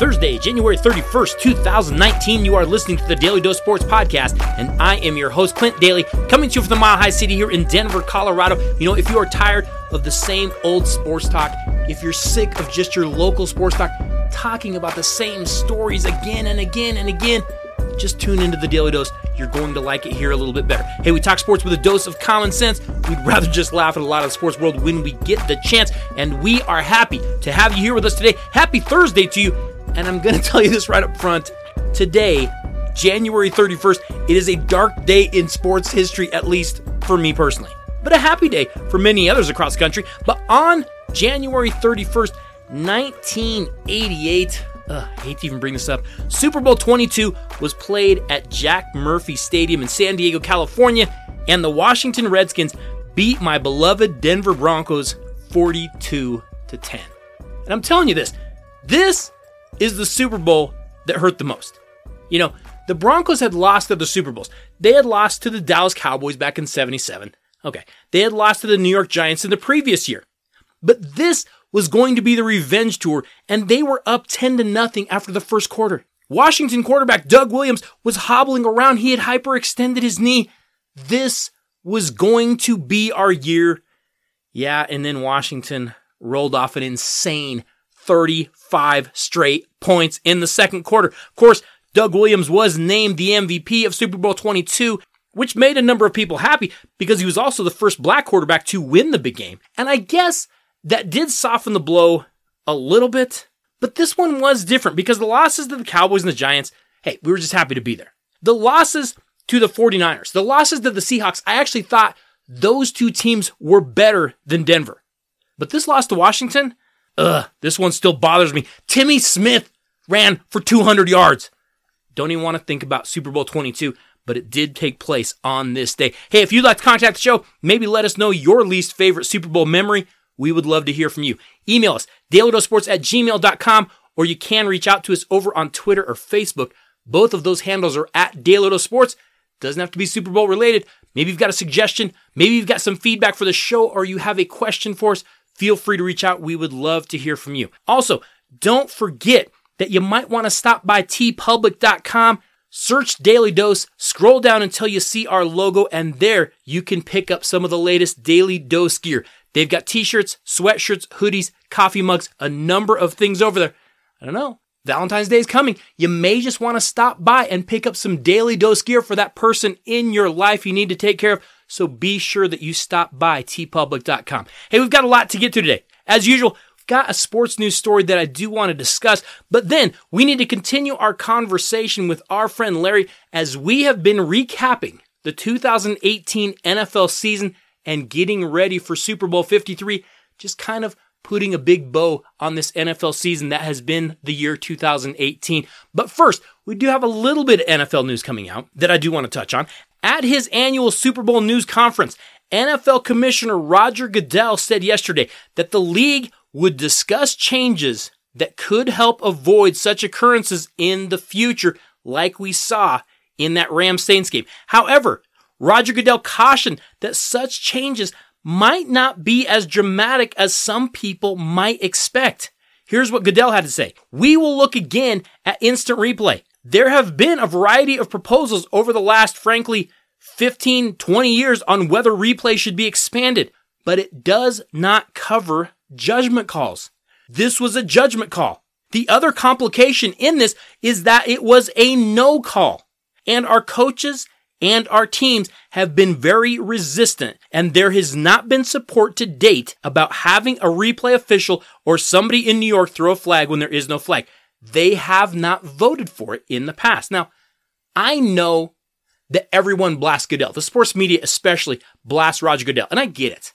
Thursday, January 31st, 2019. You are listening to the Daly Dose Sports Podcast, and I am your host, Clint Daly, coming to you from the Mile High City here in Denver, Colorado. You know, if you are tired of the same old sports talk, if you're sick of just your local sports talk, talking about the same stories again and again and again, just tune into the Daly Dose. You're going to like it here a little bit better. Hey, we talk sports with a dose of common sense. We'd rather just laugh at a lot of the sports world when we get the chance, and we are happy to have you here with us today. Happy Thursday to you. And I'm going to tell you this right up front. Today, January 31st, it is a dark day in sports history, at least for me personally, but a happy day for many others across the country. But on January 31st, 1988, Ugh, I hate to even bring this up. Super Bowl 22 was played at Jack Murphy Stadium in San Diego, California, and the Washington Redskins beat my beloved Denver Broncos 42 to 10. And I'm telling you this, this is the Super Bowl that hurt the most. You know, the Broncos had lost at the Super Bowls. They had lost to the Dallas Cowboys back in 77. Okay. They had lost to the New York Giants in the previous year. But this was going to be the revenge tour, and they were up 10 to nothing after the first quarter. Washington quarterback Doug Williams was hobbling around. He had hyperextended his knee. This was going to be our year. Yeah, and then Washington rolled off an insane 35 straight points in the second quarter. Of course, Doug Williams was named the MVP of Super Bowl 22, which made a number of people happy because he was also the first black quarterback to win the big game. And I guess that did soften the blow a little bit, but this one was different because the losses to the Cowboys and the Giants, hey, we were just happy to be there. The losses to the 49ers, the losses to the Seahawks, I actually thought those two teams were better than Denver. But this loss to Washington, ugh, this one still bothers me. Timmy Smith ran for 200 yards. Don't even want to think about Super Bowl 22, but it did take place on this day. Hey, if you'd like to contact the show, maybe let us know your least favorite Super Bowl memory. We would love to hear from you. Email us, dailydosports at gmail.com, or you can reach out to us over on Twitter or Facebook. Both of those handles are at Daily Sports. Doesn't have to be Super Bowl related. Maybe you've got a suggestion. Maybe you've got some feedback for the show or you have a question for us. Feel free to reach out. We would love to hear from you. Also, don't forget that you might want to stop by teepublic.com, search Daly Dose, scroll down until you see our logo, and there you can pick up some of the latest Daly Dose gear. They've got t-shirts, sweatshirts, hoodies, coffee mugs, a number of things over there. I don't know. Valentine's Day is coming. You may just want to stop by and pick up some Daly Dose gear for that person in your life you need to take care of. So be sure that you stop by teepublic.com. Hey, we've got a lot to get to today. As usual, we've got a sports news story that I do want to discuss, but then we need to continue our conversation with our friend Larry as we have been recapping the 2018 NFL season and getting ready for Super Bowl 53, just kind of putting a big bow on this NFL season that has been the year 2018. But first, we do have a little bit of NFL news coming out that I do want to touch on. At his annual Super Bowl news conference, NFL Commissioner Roger Goodell said yesterday that the league would discuss changes that could help avoid such occurrences in the future, like we saw in that Rams Saints game. However, Roger Goodell cautioned that such changes might not be as dramatic as some people might expect. Here's what Goodell had to say. We will look again at instant replay. There have been a variety of proposals over the last, frankly, 15, 20 years on whether replay should be expanded, but it does not cover judgment calls. This was a judgment call. The other complication in this is that it was a no call. And our coaches and our teams have been very resistant and there has not been support to date about having a replay official or somebody in New York throw a flag when there is no flag. They have not voted for it in the past. Now, I know that everyone blasts Goodell. The sports media especially blasts Roger Goodell, and I get it.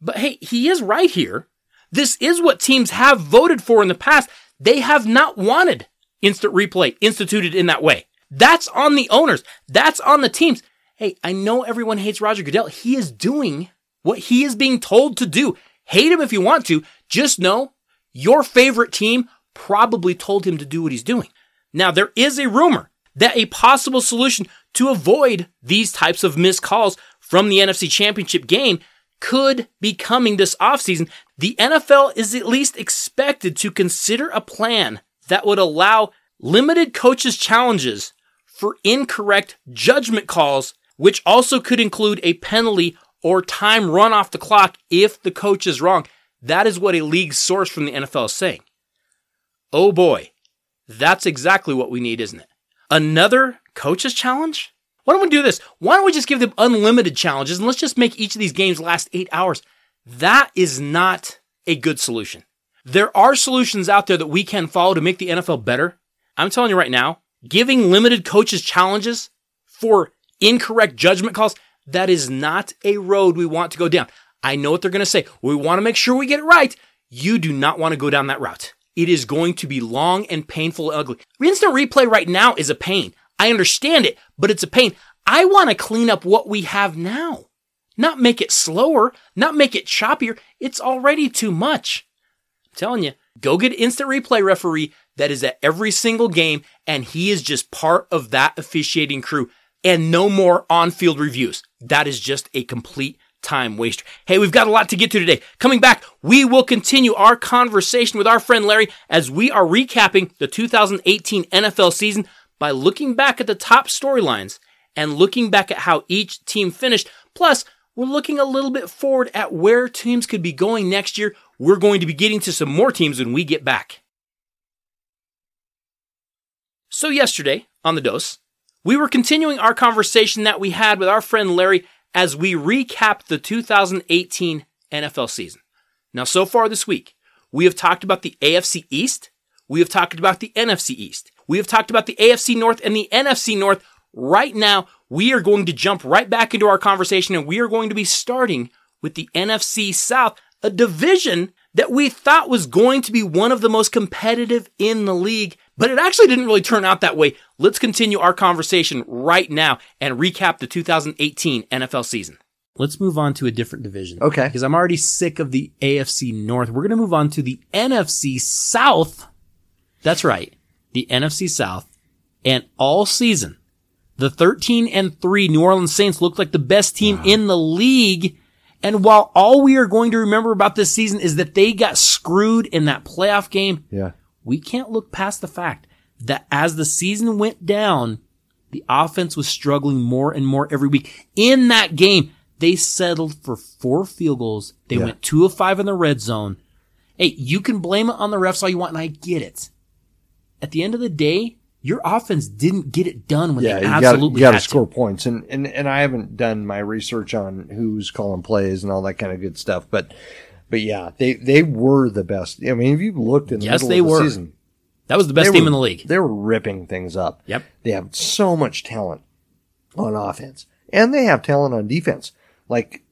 But hey, he is right here. This is what teams have voted for in the past. They have not wanted instant replay instituted in that way. That's on the owners. That's on the teams. Hey, I know everyone hates Roger Goodell. He is doing what he is being told to do. Hate him if you want to. Just know your favorite team probably told him to do what he's doing. Now, there is a rumor that a possible solution to avoid these types of missed calls from the NFC Championship game could be coming this offseason. The NFL is at least expected to consider a plan that would allow limited coaches challenges for incorrect judgment calls, which also could include a penalty or time run off the clock if the coach is wrong. That is what a league source from the NFL is saying. Oh boy, that's exactly what we need, isn't it? Another coaches challenge? Why don't we do this? Why don't we just give them unlimited challenges and let's just make each of these games last eight hours? That is not a good solution. There are solutions out there that we can follow to make the NFL better. I'm telling you right now, giving limited coaches challenges for incorrect judgment calls, that is not a road we want to go down. I know what they're going to say. We want to make sure we get it right. You do not want to go down that route. It is going to be long and painful and ugly. Instant replay right now is a pain. I understand it, but it's a pain. I want to clean up what we have now. Not make it slower, not make it choppier. It's already too much. I'm telling you, go get instant replay referee that is at every single game, and he is just part of that officiating crew. And no more on field reviews. That is just a complete time waster. Hey, we've got a lot to get to today. Coming back, we will continue our conversation with our friend Larry as we are recapping the 2018 NFL season by looking back at the top storylines and looking back at how each team finished. Plus, we're looking a little bit forward at where teams could be going next year. We're going to be getting to some more teams when we get back. So, yesterday on the dose, we were continuing our conversation that we had with our friend Larry as we recap the 2018 NFL season. Now, so far this week, we have talked about the AFC East. We have talked about the NFC East. We have talked about the AFC North and the NFC North. Right now, we are going to jump right back into our conversation and we are going to be starting with the NFC South, a division that we thought was going to be one of the most competitive in the league, but it actually didn't really turn out that way. Let's continue our conversation right now and recap the 2018 NFL season. Let's move on to a different division. Okay. Because I'm already sick of the AFC North. We're going to move on to the NFC South. That's right. The NFC South. And all season, the 13 and 3 New Orleans Saints looked like the best team in the league. And while all we are going to remember about this season is that they got screwed in that playoff game, Yeah. we can't look past the fact that as the season went down, the offense was struggling more and more every week. In that game, they settled for four field goals. They Yeah. went two of five in the red zone. Hey, you can blame it on the refs all you want, and I get it. At the end of the day, your offense didn't get it done when Yeah, they absolutely you got to. score points, and, and and I haven't done my research on who's calling plays and all that kind of good stuff, but but yeah, they they were the best. I mean, if you looked in the Yes, middle they of the were. season, That was the best team were- in the league. They were ripping things up. Yep. They have so much talent on offense, and they have talent on defense. Like,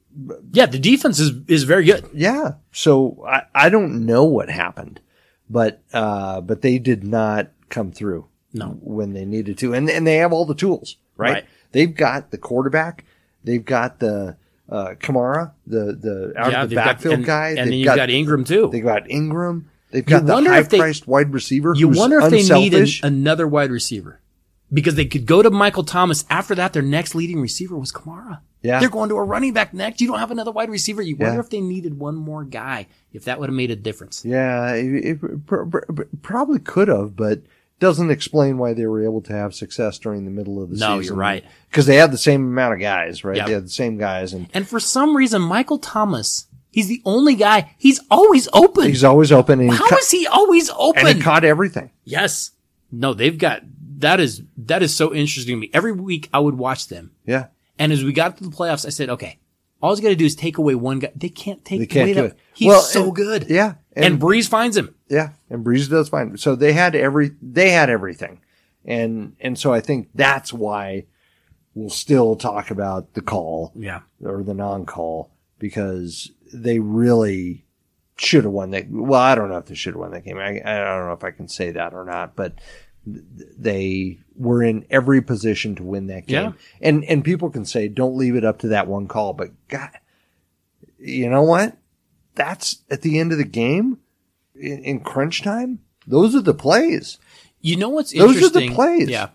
Yeah, the defense is, is very good. yeah. So I I don't know what happened, but uh, but they did not come through. No. when they needed to, and and they have all the tools, right? Right. They've got the quarterback, they've got the uh, Kamara, the the out yeah, of the they've got- backfield and, guy, And they've then you've got, Ingram too. They've got Ingram. They've got the wonder high they- priced wide receiver. You wonder if they needed unselfish. another wide receiver because they could go to Michael Thomas. After that, their next leading receiver was Kamara. Yeah. They're going to a running back next. You don't have another wide receiver. You wonder Yeah. if they needed one more guy, if that would have made a difference. Yeah, it, it pr- probably could have, but doesn't explain why they were able to have success during the middle of the season. No, you're right. Because they had the same amount of guys, right? Yep. They had the same guys, and And for some reason, Michael Thomas, he's the only guy. He's always open. he's always open, and he, How ca- is he always open? and he caught everything. yes. No, they've got that is that is so interesting to me. Every week I would watch them. Yeah. And as we got to the playoffs, I said, okay, all he's got to do is take away one guy. They can't take They can't away that. He's Well, so and- good. Yeah. And, Brees finds him. Yeah, and Brees does fine. So they had every they had everything, and and so I think that's why we'll still talk about the call Yeah. or the non-call because they really should have won that. Well, I don't know if they should have won that game. I, I don't know if I can say that or not, but they were in every position to win that game. Yeah. And and people can say don't leave it up to that one call, but God, you know what? That's at the end of the game in, in crunch time. Those are the plays. You know what's Those are the interesting? plays. Yeah.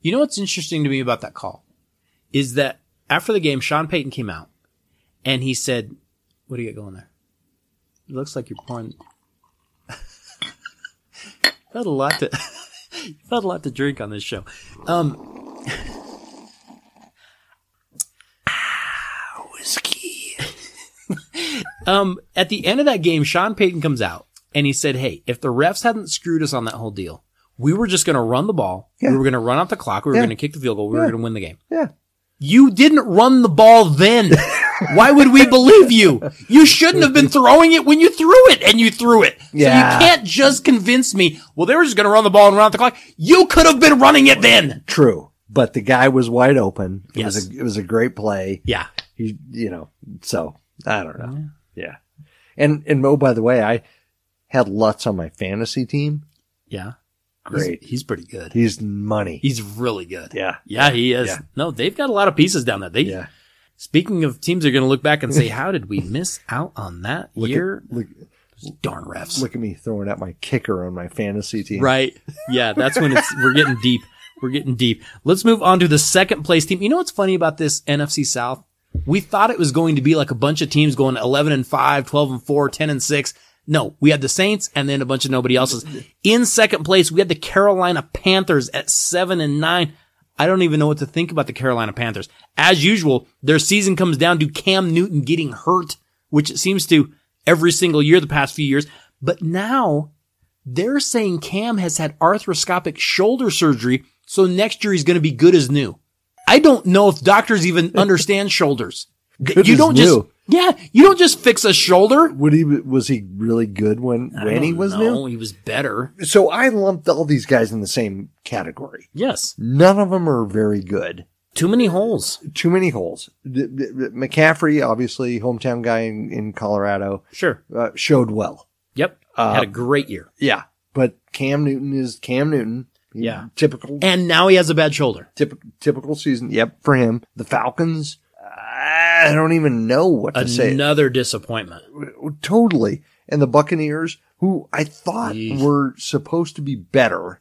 You know what's interesting to me about that call is that after the game, Sean Payton came out and he said, "What do you got going there? It looks like you're pouring." had a lot to you've had a lot to drink on this show. Um whiskey. um at the end of that game, Sean Payton comes out and he said, Hey, if the refs hadn't screwed us on that whole deal, we were just gonna run the ball. Yeah. We were gonna run out the clock, we were Yeah. gonna kick the field goal, we were gonna win the game. Yeah. You didn't run the ball then. Why would we believe you? You shouldn't have been throwing it when you threw it and you threw it. So Yeah. you can't just convince me, well, they were just going to run the ball and run out the clock. You could have been running it then. True. But the guy was wide open. It Yes. was a, it was a great play. Yeah. He, you know, so I don't know. Yeah. And, and Mo, by the way, I had Lutz on my fantasy team. Yeah. Great. He's, he's pretty good. He's money. He's really good. yeah. Yeah, he is. Yeah. No, they've got a lot of pieces down there. They, Yeah. speaking of teams are going to look back and say, how did we miss out on that Look year? at, look, Darn refs. look at me throwing out my kicker on my fantasy team. Right. Yeah, that's when it's we're getting deep. We're getting deep. Let's move on to the second place team. You know what's funny about this NFC South? We thought it was going to be like a bunch of teams going 11 and 5, 12 and 4, 10 and 6. No, we had the Saints and then a bunch of nobody else's. In second place, we had the Carolina Panthers at 7 and 9. I don't even know what to think about the Carolina Panthers. As usual, their season comes down to Cam Newton getting hurt, which it seems to every single year the past few years. But now they're saying Cam has had arthroscopic shoulder surgery, so next year he's going to be good as new. I don't know if doctors even understand shoulders. Good you don't new. just, yeah, you don't just fix a shoulder. Would he, was he really good when, when he was no, new? he was better. So I lumped all these guys in the same category. Yes. None of them are very good. Too many holes. Too many holes. The- the- the- McCaffrey, obviously, hometown guy in, in Colorado, Sure. uh, showed well. Yep. Uh, Had a great year. Yeah. But Cam Newton is Cam Newton. Yeah. Typical, And now he has a bad shoulder. typical, typical season. Yep. For him. The Falcons, I don't even know what to say. Another disappointment. Totally. And the Buccaneers, who I thought were supposed to be better.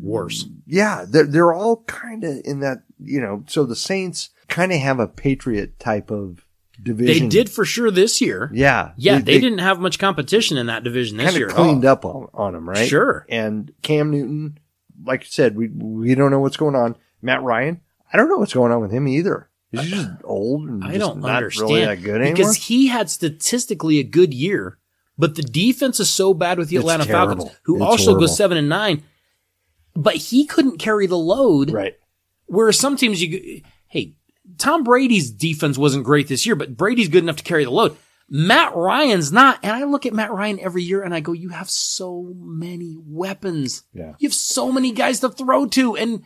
Worse. Yeah. They're, they're all kind of in that, you know, so the Saints kind of have a Patriot type of division. They did for sure this year. Yeah. Yeah, they, didn't have much competition in that division this year. of at all. cleaned up on, on them, right? Sure. And Cam Newton, like you said, we we don't know what's going on. Matt Ryan, I don't know what's going on with him either. Is he just old and I just don't not understand really that good anymore? because he had statistically a good year, but the defense is so bad with the It's Atlanta terrible. Falcons, who It's also horrible. goes seven and nine. But he couldn't carry the load. right. Whereas some teams, you hey, Tom Brady's defense wasn't great this year, but Brady's good enough to carry the load. Matt Ryan's not, and I look at Matt Ryan every year and I go, "You have so many weapons. Yeah. You have so many guys to throw to, and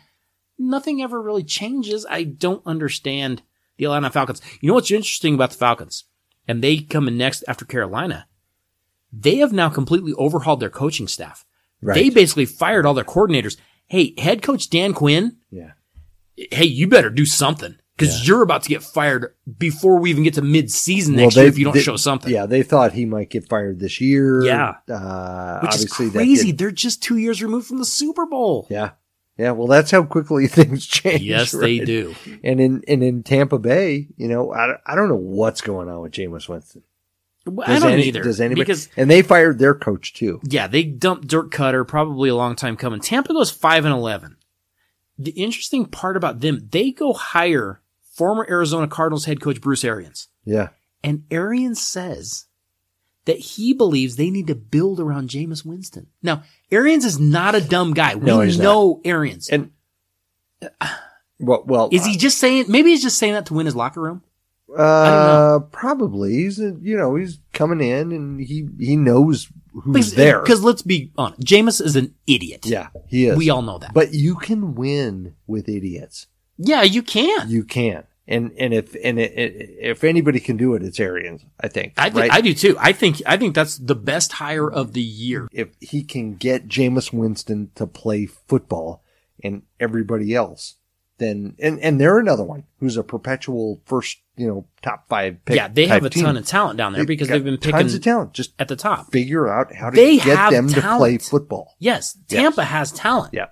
nothing ever really changes. I don't understand the Atlanta Falcons. You know what's interesting about the Falcons? And they come in next after Carolina. They have now completely overhauled their coaching staff. Right. They basically fired all their coordinators. Hey, head coach Dan Quinn, yeah. hey, you better do something because you're about to get fired before we even get to mid-season Well, next year if you don't they- show something. Yeah, they thought he might get fired this year. Yeah. Uh, Which is crazy. They're just two years removed from the Super Bowl. yeah. Yeah. Well, that's how quickly things change. Yes, they do. And in, and in Tampa Bay, you know, I, I don't know what's going on with Jameis Winston. Well, I don't any- either. Does anybody? Because and they fired their coach too. yeah, they dumped Dirk Koetter probably a long time coming. Tampa goes five and eleven. The interesting part about them, they go hire former Arizona Cardinals head coach Bruce Arians. Yeah. And Arians says that he believes they need to build around Jameis Winston. Now, Arians is not a dumb guy. We No, he's not. know Arians. And well, well, Is he just saying? Maybe he's just saying that to win his locker room. Uh, probably. He's a, you know he's coming in and he he knows who's there. Because let's be honest, Jameis is an idiot. Yeah, he is. we all know that. But you can win with idiots. yeah, you can. You can. And and if and it, it, if anybody can do it, it's Arians. I think. I, right? I do too. I think I think that's the best hire of the year. if he can get Jameis Winston to play football and everybody else, then and and they're another one who's a perpetual first, you know, top five pick. yeah, they have a ton of talent down there They've because they've been picking tons of talent. Just at the top. figure out how to They get them to play football. Yes, Tampa has talent. Yeah,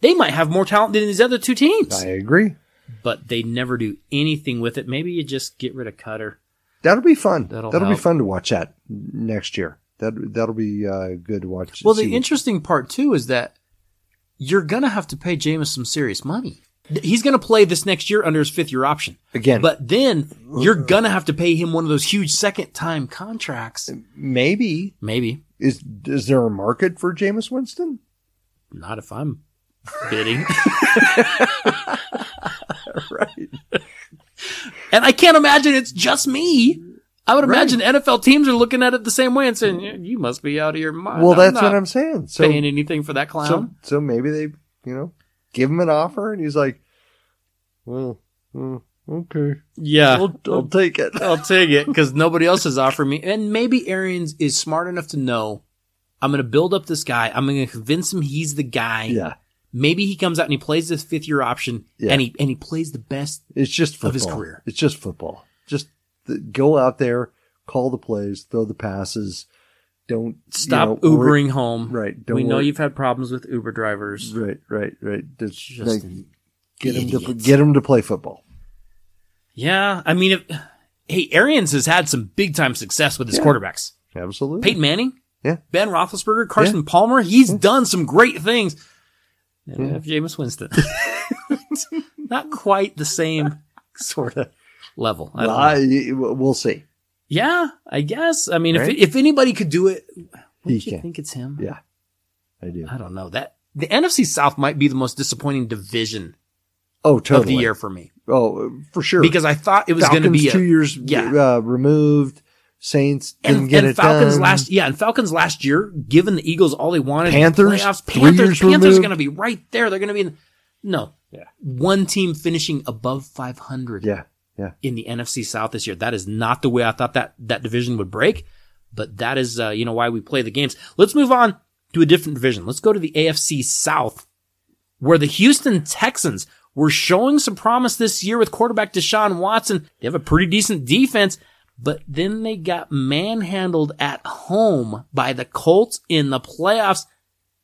They might have more talent than these other two teams, I agree. But they never do anything with it. Maybe you just get rid of Koetter. That'll be fun. That'll That'll, be fun to watch that next year. that that'll be uh, good to watch. Well, see the what- interesting part too is that you're gonna have to pay Jameis some serious money. He's gonna play this next year under his fifth year option. again, But then you're gonna have to pay him one of those huge second time contracts. maybe Maybe. is is there a market for Jameis Winston? Not if I'm bidding. right. and I can't imagine it's just me. I would imagine NFL teams are looking at it the same way and saying, "Yeah, "You must be out of your mind." Well, that's not what I'm saying. So, paying anything for that clown." so maybe they, you know, give him an offer, and he's like, "Well, uh, okay, yeah, I'll, I'll take it." I'll take it because nobody else has offered me. And maybe Arians is smart enough to know I'm going to build up this guy. I'm going to convince him he's the guy. Yeah, Maybe he comes out and he plays this fifth year option Yeah. and he and he plays the best. it's just football. Of his career. It's just football. Just the, go out there, call the plays, throw the passes. Don't Stop you know, Ubering home. Right. Don't we know you've had problems with Uber drivers. Right, right, right. That's Just like, get him to get him to play football. Yeah, I mean, if, hey, Arians has had some big time success with his Yeah. quarterbacks. Absolutely. Peyton Manning, Yeah. Ben Roethlisberger, Carson Palmer. He's done some great things. And we have Jameis Winston. Not quite the same sort of level. I don't. I, we'll see. Yeah, I guess. I mean, Right? if if anybody could do it, you can. think it's him? Yeah, I do. I don't know that the NFC South might be the most disappointing division Oh, totally. of the year for me Oh, for sure. because I thought it was going to be a, two years yeah. uh, removed. Saints didn't and, get and it Falcons done. last yeah, and Falcons last year, given the Eagles all they wanted, Panthers, playoffs, Panthers, Panthers are going to be right there. They're going to be in no, Yeah. one team finishing above 500 Yeah, yeah. in the NFC South this year. That is not the way I thought that that division would break, but that is uh, you know why we play the games. Let's move on to a different division. Let's go to the AFC South, where the Houston Texans were showing some promise this year with quarterback Deshaun Watson. They have a pretty decent defense, but then they got manhandled at home by the Colts in the playoffs.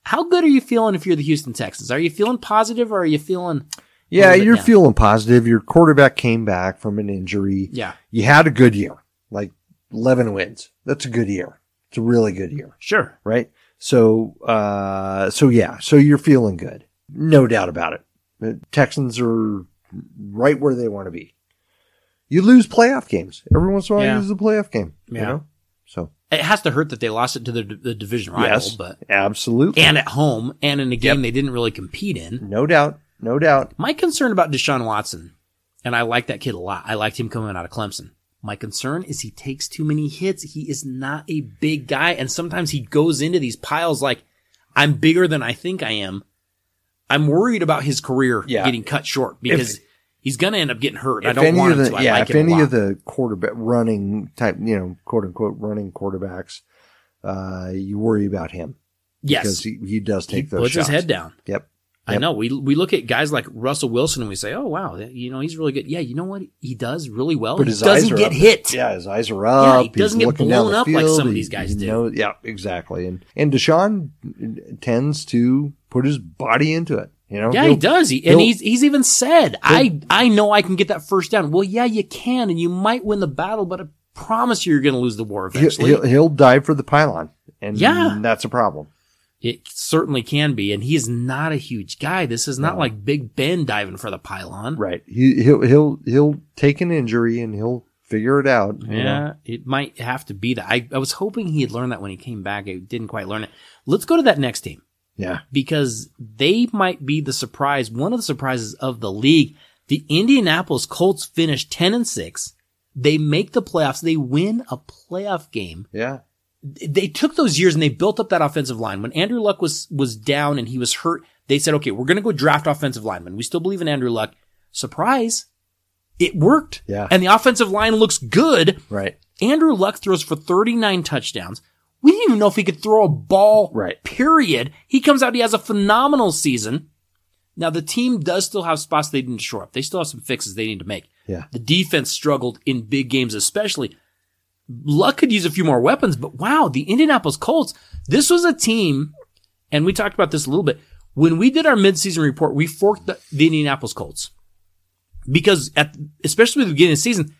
How good are you feeling if you're the Houston Texans? Are you feeling positive or are you feeling Yeah, you're down. feeling positive. Your quarterback came back from an injury. yeah, You had a good year, like 11 wins. That's a good year. It's a really good year, sure. right? So, uh, so yeah, so you're feeling good. No doubt about it. The Texans are right where they want to be. You lose playoff games. Every once in a while, Yeah. you lose a playoff game. You Yeah. know? So, It has to hurt that they lost it to the, the division rival, yes, but absolutely. and at home and in a game they didn't really compete in. no doubt. No doubt. My concern about Deshaun Watson, and I like that kid a lot. I liked him coming out of Clemson. My concern is he takes too many hits. He is not a big guy, and sometimes he goes into these piles like, I'm bigger than I think I am. I'm worried about his career Yeah. getting cut short because he's going to end up getting hurt. I don't want him the to. I yeah, like if any of the quarterback running type, you know, quote unquote running quarterbacks, uh, you worry about him yes, because he, he does he take those shots. puts shots. his head down. Yep. I know. We we look at guys like Russell Wilson and we say, "Oh wow, you know he's really good." Yeah, you know what he does really well. But he his eyes doesn't are get up. hit. Yeah, his eyes are up. Yeah, he doesn't get blown up like some of these guys he do. knows- yeah, exactly. And and Deshaun tends to put his body into it. You know. Yeah, He'll- does. He, and he's he's even said, "I I know I can get that first down." Well, yeah, you can, and you might win the battle, but I promise you, you're going to lose the war He'll, eventually. he'll, he'll dive for the pylon, and Yeah. that's a problem. it certainly can be, and he is not a huge guy. This is not No. like Big Ben diving for the pylon. Right. He, he'll he'll he'll take an injury and he'll figure it out. you know. Yeah, it might have to be that. I, I was hoping he had learned that when he came back. I didn't quite learn it. Let's go to that next team. Yeah. because they might be the surprise, one of the surprises of the league. The Indianapolis Colts finish 10 and 6. They make the playoffs. They win a playoff game. Yeah. They took those years and they built up that offensive line. When Andrew Luck was, was down and he was hurt, they said, okay, we're going to go draft offensive linemen. We still believe in Andrew Luck. Surprise. It worked. Yeah. And the offensive line looks good. Right. Andrew Luck throws for 39 touchdowns. We didn't even know if he could throw a ball. Right. Period. He comes out, he has a phenomenal season. Now the team does still have spots they need to shore up. They still have some fixes they need to make. Yeah. The defense struggled in big games, especially. Luck could use a few more weapons, but wow, the Indianapolis Colts, this was a team, and we talked about this a little bit. When we did our midseason report, we forked the, the Indianapolis Colts. Because at, especially at the beginning of the season,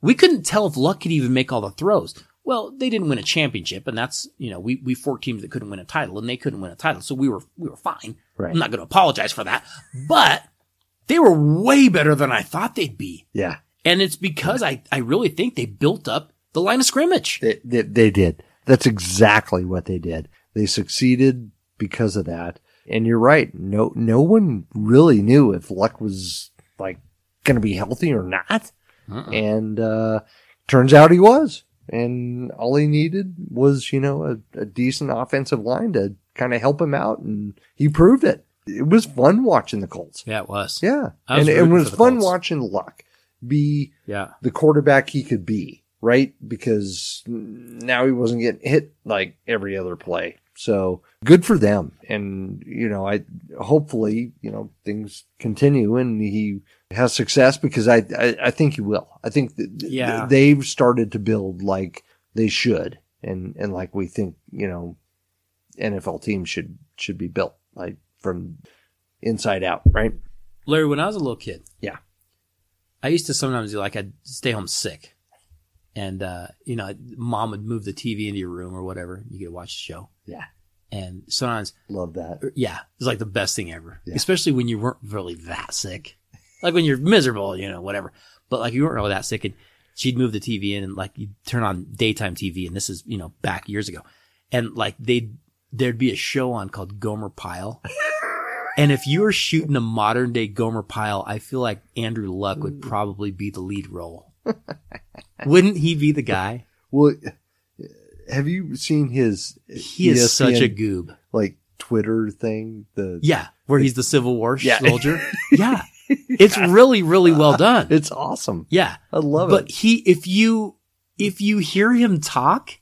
we couldn't tell if Luck could even make all the throws. Well, they didn't win a championship, and that's you know we we four teams that couldn't win a title, and they couldn't win a title, so we were we were fine. Right. I'm not going to apologize for that, but they were way better than I thought they'd be, Yeah. and it's because I I really think they built up the line of scrimmage. They, they, they did. That's exactly what they did. They succeeded because of that. And you're right. No, no one really knew if Luck was like going to be healthy or not. And, uh, turns out he was. And all he needed was, you know, a, a decent offensive line to kind of help him out. And he proved it. It was fun watching the Colts. Yeah, it was. Yeah. Was and it was fun Colts. watching Luck be Yeah, the quarterback he could be, right? Because now he wasn't getting hit like every other play. So good for them. And, you know, I hopefully, you know, things continue and he has success because I, I, I think he will. I think that th- Yeah. they've started to build like they should and, and like we think, you know, NFL teams should, should be built like from inside out, right? Larry. When I was a little kid, Yeah. I used to sometimes do like I'd stay home sick, and uh, you know, mom would move the TV into your room or whatever. You could watch the show, Yeah. and sometimes Love that. yeah, it's like the best thing ever. Yeah. Especially when you weren't really that sick. Like when you're miserable, you know, whatever. But like you weren't really that sick and she'd move the TV in and like you'd turn on daytime TV and this is, you know, back years ago. And like they'd, there'd be a show on called Gomer Pyle. and if you were shooting a modern day Gomer Pyle, I feel like Andrew Luck would probably be the lead role. Wouldn't he be the guy? Well, have you seen his? He is such a goob. like Twitter thing. The Yeah, where he's the Civil War Yeah. soldier. Yeah. It's really, really well done. it's awesome. Yeah. I love But it. But he, if you, if you hear him talk,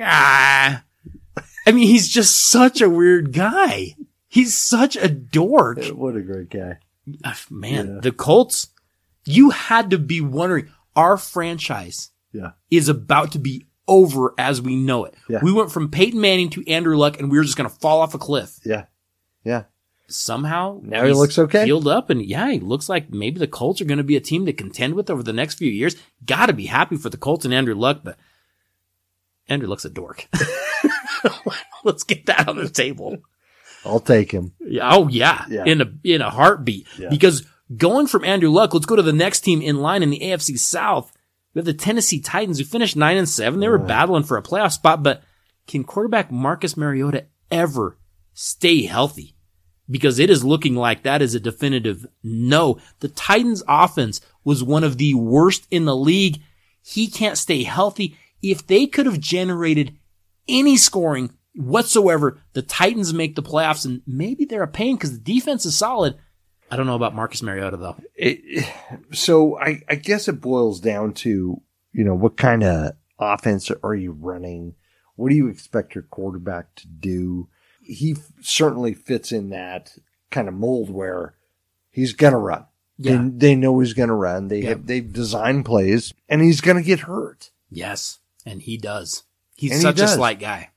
ah, I mean, he's just such a weird guy. He's such a dork. What a great guy. Man, Yeah. the Colts, you had to be wondering, our franchise Yeah. is about to be over as we know it. Yeah. We went from Peyton Manning to Andrew Luck and we were just going to fall off a cliff. Yeah. Yeah. Somehow Now he looks okay. Healed up and yeah, he looks like maybe the Colts are going to be a team to contend with over the next few years. Got to be happy for the Colts and Andrew Luck, but Andrew Luck's a dork. Let's get that on the table. I'll take him. Oh yeah, Yeah. in a in a heartbeat. Yeah. Because going from Andrew Luck, let's go to the next team in line in the AFC South. We have the Tennessee Titans who finished nine and seven. They were battling for a playoff spot, but can quarterback Marcus Mariota ever stay healthy? Because it is looking like that is a definitive no. The Titans offense was one of the worst in the league. He can't stay healthy. If they could have generated any scoring whatsoever, the Titans make the playoffs and maybe they're a pain because the defense is solid. I don't know about Marcus Mariota though. It, so I, I guess it boils down to, you know, what kind of offense are you running? What do you expect your quarterback to do? He f- certainly fits in that kind of mold where he's going to run. Yeah. They, they know he's going to run. They Yeah. have, they've designed plays and he's going to get hurt. Yes, and he does. He's And he such a slight guy.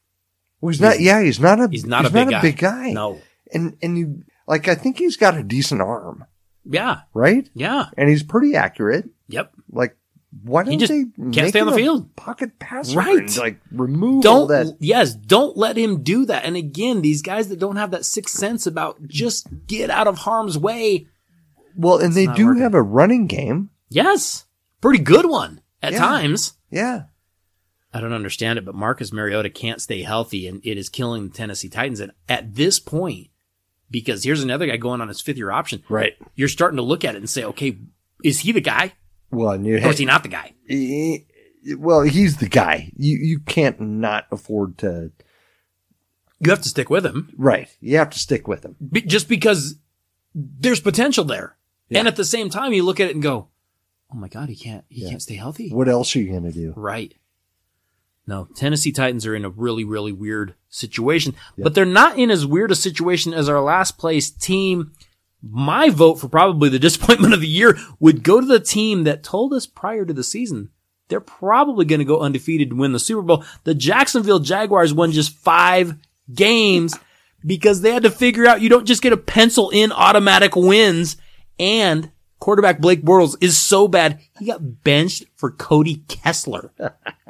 Well, he's not, yeah, he's not a, He's not a big guy. big guy. No. And, and you, like, I think he's got a decent arm, Yeah. right? Yeah. And he's pretty accurate. Yep. Like, why don't just they can't make stay on him the a field. Pocket passer, Right. and, like remove all Don't that. yes, don't let him do that. And again, these guys that don't have that sixth sense about just get out of harm's way. Well, and they do have a running game. Yes. Pretty good one at Yeah. times. Yeah, I don't understand it, but Marcus Mariota can't stay healthy and it is killing the Tennessee Titans. And at this point, because here's another guy going on his fifth year option, right. you're starting to look at it and say, okay, is he the guy Well, and you or is he not the guy? he- well, he's the guy. You you can't not afford to. You have to stick with him Right, you have to stick with him. be- just because there's potential there. Yeah. And at the same time, you look at it and go, oh my God, he can't, he Yeah. can't stay healthy. What else are you going to do? Right. No, Tennessee Titans are in a really, really weird situation, but they're not in as weird a situation as our last place team. My vote for probably the disappointment of the year would go to the team that told us prior to the season they're probably going to go undefeated and win the Super Bowl. The Jacksonville Jaguars won just five games because they had to figure out you don't just get a pencil in automatic wins and quarterback Blake Bortles is so bad he got benched for Cody Kessler.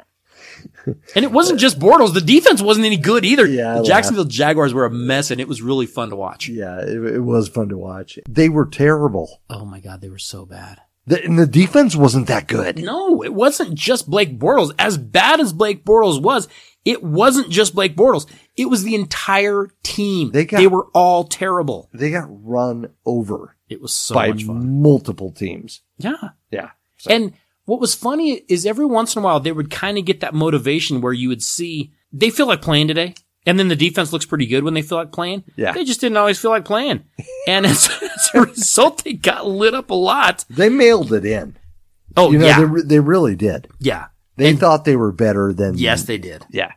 And it wasn't just Bortles. The defense wasn't any good either. Yeah, I the Jacksonville Jaguars were a mess and it was really fun to watch. Yeah, it, it was fun to watch. They were terrible. Oh my God, they were so bad. The, and the defense wasn't that good. No, it wasn't just Blake Bortles. As bad as Blake Bortles was, it wasn't just Blake Bortles. It was the entire team. They got- they were all terrible. They got run over It was so by multiple teams. Yeah. Yeah. And what was funny is every once in a while they would kind of get that motivation where you would see they feel like playing today. And then the defense looks pretty good when they feel like playing. Yeah. They just didn't always feel like playing. And as, as a result, they got lit up a lot. They mailed it in. Oh, You know, yeah. they, they really did. yeah. They thought they were better than Yes, they did. yeah.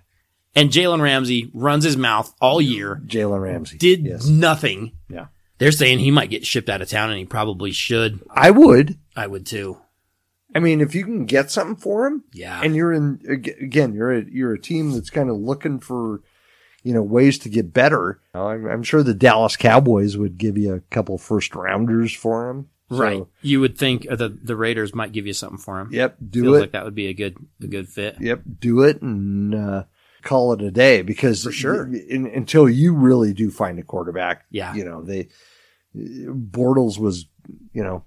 And Jalen Ramsey runs his mouth all year, Jalen Ramsey did Yes. nothing. Yeah. They're saying he might get shipped out of town and he probably should. I would. I would too. I mean, if you can get something for him, Yeah. and you're in again, you're a, you're a team that's kind of looking for, you know, ways to get better. I'm, I'm sure the Dallas Cowboys would give you a couple first rounders for him. So, right. You would think the the Raiders might give you something for him. Yep. Do Feels it. like that would be a good a good fit. Yep. Do it and uh, call it a day because For sure. in, until you really do find a quarterback, Yeah. you know, they Bortles was, you know,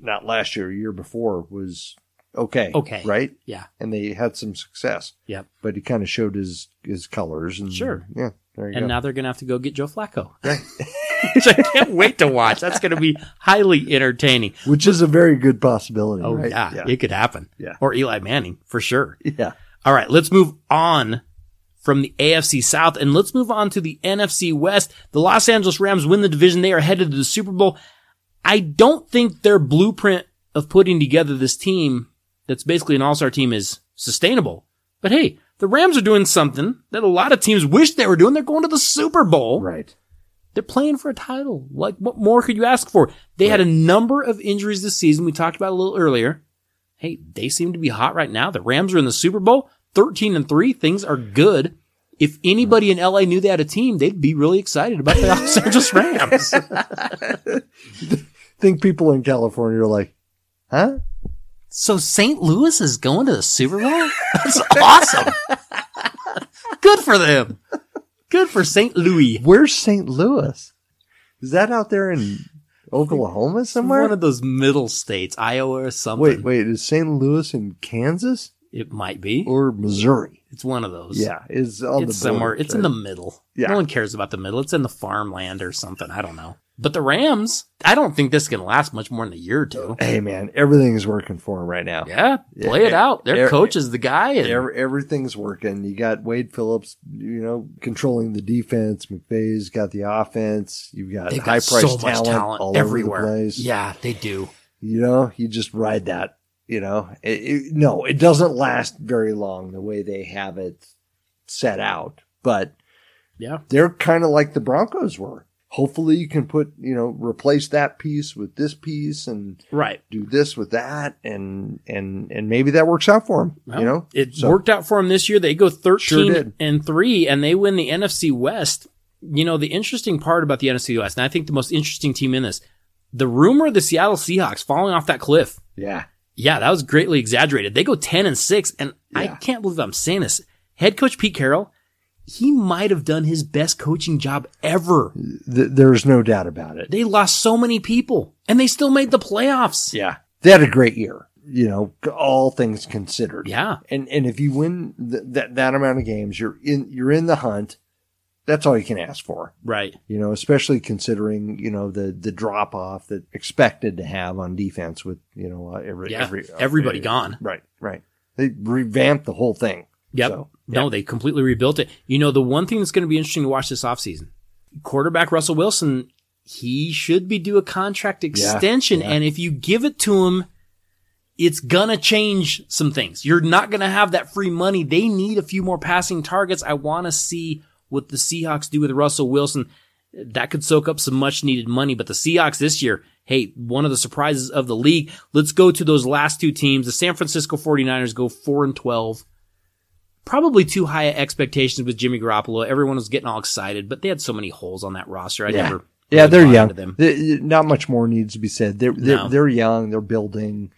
not last year, year before was okay. Okay. Right. Yeah. And they had some success. Yep. But he kind of showed his, his colors and Sure. Yeah. There you And go. now they're going to have to go get Joe Flacco. Right. Which I can't wait to watch. That's going to be highly entertaining. Which is a very good possibility. Oh, right? yeah, Yeah. It could happen. Yeah. Or Eli Manning, for sure. yeah. All right, let's move on from the AFC South and let's move on to the NFC West. The Los Angeles Rams win the division. They are headed to the Super Bowl. I don't think their blueprint of putting together this team that's basically an all-star team is sustainable. But hey, the Rams are doing something that a lot of teams wish they were doing. They're going to the Super Bowl. Right. They're playing for a title. Like, what more could you ask for? They had a number of injuries this season. We talked about a little earlier. Hey, they seem to be hot right now. The Rams are in the Super Bowl, 13 and 3. Things are good. If anybody in LA knew they had a team, they'd be really excited about the Los Angeles Rams. think people in California are like, huh? So St. Louis is going to the Super Bowl? That's awesome. good for them. Good for St. Louis. Where's St. Louis? Is that out there in Oklahoma somewhere? One of those middle states, Iowa or something. wait, wait, is St. Louis in Kansas It might be. or Missouri? It's one of those. Yeah, it's it's somewhere. It's in the middle. Yeah. No one cares about the middle. It's in the farmland or something. I don't know. But the Rams, I don't think this can last much more than a year or two. Hey man, everything's working for them right now. Yeah, play it out. Their Yeah. coach is the guy. And Every, everything's working. You got Wade Phillips, you know, controlling the defense. McVay's got the offense. You've got they've high got priced so talent, talent everywhere. over the place. Yeah, they do. You know, you just ride that. You know, it, it, no, it doesn't last very long the way they have it set out, but Yeah. they're kind of like the Broncos were. Hopefully, you can put, you know, replace that piece with this piece and Right. do this with that, and and and maybe that works out for them. Well, you know, it So- worked out for them this year. They go 13 Sure and 3 and they win the NFC West. You know, the interesting part about the NFC West, and I think the most interesting team in this, the rumor of the Seattle Seahawks falling off that cliff. Yeah, Yeah, that was greatly exaggerated. They go 10 and 6 and I can't believe I'm saying this. Head coach Pete Carroll, he might have done his best coaching job ever. Th- there's no doubt about it. They lost so many people and they still made the playoffs. Yeah, they had a great year. You know, all things considered. Yeah. and and if you win th- that that amount of games, you're in you're in the hunt. That's all you can ask for. Right. You know, especially considering you know the the drop off that expected to have on defense with you know uh, every Yeah. every Everybody uh, gone. Right, right. They revamped the whole thing. Yep. So, No, they completely rebuilt it. You know, the one thing that's going to be interesting to watch this offseason, quarterback Russell Wilson, he should be due a contract extension. yeah. And if you give it to him, it's gonna change some things. You're not gonna have that free money. They need a few more passing targets. I want to see what the Seahawks do with Russell Wilson. That could soak up some much needed money. But the Seahawks this year, hey, one of the surprises of the league. Let's go to those last two teams. The San Francisco 49ers go 4 and 12 probably too high expectations with Jimmy Garoppolo. Everyone was getting all excited, but they had so many holes on that roster. I Yeah. never. Yeah, really they're young. Them. They- not much more needs to be said. They're they're, No. they're young. They're building.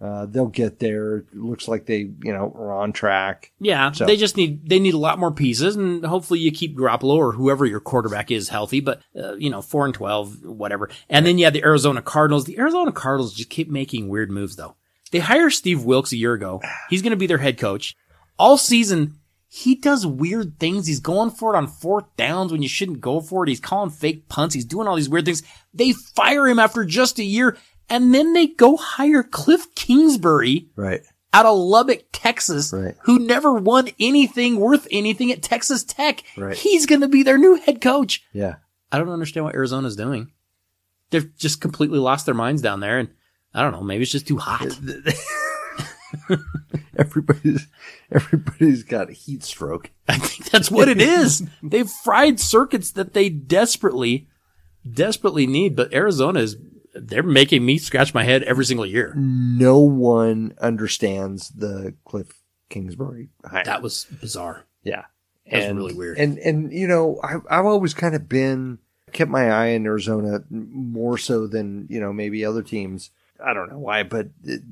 Uh, they'll get there. It looks like they, you know, are on track. Yeah, So- they just need they need a lot more pieces, and hopefully you keep Garoppolo or whoever your quarterback is healthy. But uh, you know, four and twelve, whatever. And then you have the Arizona Cardinals. The Arizona Cardinals just keep making weird moves, though. They hire Steve Wilks a year ago. He's going to be their head coach all season. He does weird things. He's going for it on fourth downs when you shouldn't go for it. He's calling fake punts. He's doing all these weird things. They fire him after just a year, and then they go hire Cliff Kingsbury Right. out of Lubbock, Texas, Right. who never won anything worth anything at Texas Tech. Right. He's going to be their new head coach. Yeah. I don't understand what Arizona's doing. They've just completely lost their minds down there. And I don't know, maybe it's just too hot. Everybody's everybody's got heat stroke. I think that's what it is. They've fried circuits that they desperately, desperately need. But Arizona is, they're making me scratch my head every single year. No one understands the Cliff Kingsbury hire. That was bizarre. yeah. That's and, really weird. And and you know, I, I've always kind of been kept my eye on Arizona more so than you know maybe other teams. I don't know why, but it,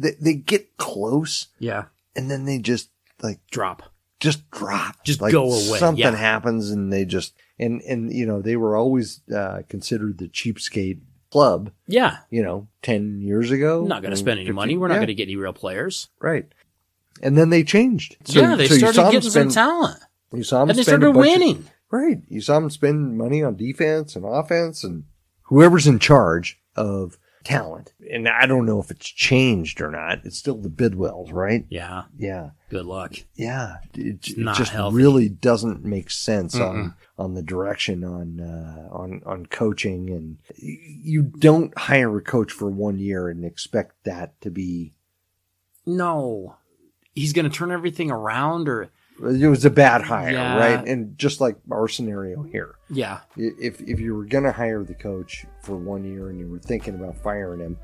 they they get close Yeah. and then they just like Drop. just drop, Just Like, go away, Something yeah. happens and they just and and you know they were always uh, considered the cheapskate club. Yeah. You know, ten years ago. Not going to spend any 15 money. We're not yeah, going to get any real players. right. And then they changed. So- yeah, they so started getting spend- some talent. You saw them And they started bunch of- winning. Right. You saw them spend money on defense and offense and whoever's in charge of talent. And I don't know if it's changed or not. It's still the Bidwells, right? Yeah. Yeah. Good luck. Yeah. It, it not just healthy. really doesn't make sense on, on the direction on, uh, on, on coaching. And you don't hire a coach for one year and expect that to be, No. He's going to turn everything around or, it was a bad hire, Yeah. right? And just like our scenario here. yeah. if if you were going to hire the coach for one year and you were thinking about firing him,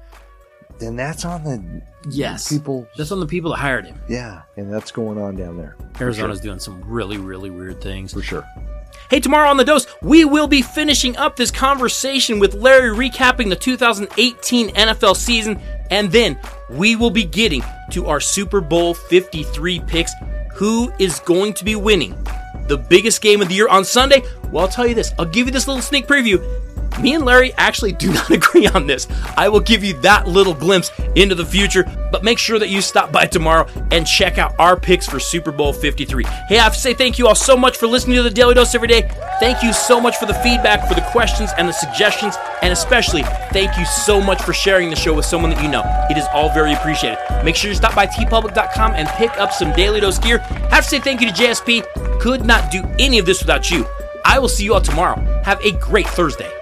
then that's on the Yes. people. That's on the people that hired him. yeah, and that's going on down there Arizona's doing some really, really weird things. for sure. Hey, tomorrow on The Dose, we will be finishing up this conversation with Larry recapping the 2018 NFL season, and then we will be getting to our Super Bowl 53 picks. Who is going to be winning the biggest game of the year on Sunday? Well, I'll tell you this. I'll give you this little sneak preview. Me and Larry actually do not agree on this. I will give you that little glimpse into the future, but make sure that you stop by tomorrow and check out our picks for Super Bowl 53. Hey, I have to say thank you all so much for listening to the Daly Dose every day. Thank you so much for the feedback, for the questions and the suggestions, and especially thank you so much for sharing the show with someone that you know. It is all very appreciated. Make sure you stop by teepublic.com and pick up some Daly Dose gear. Have to say thank you to JSP. Could not do any of this without you. I will see you all tomorrow. Have a great Thursday.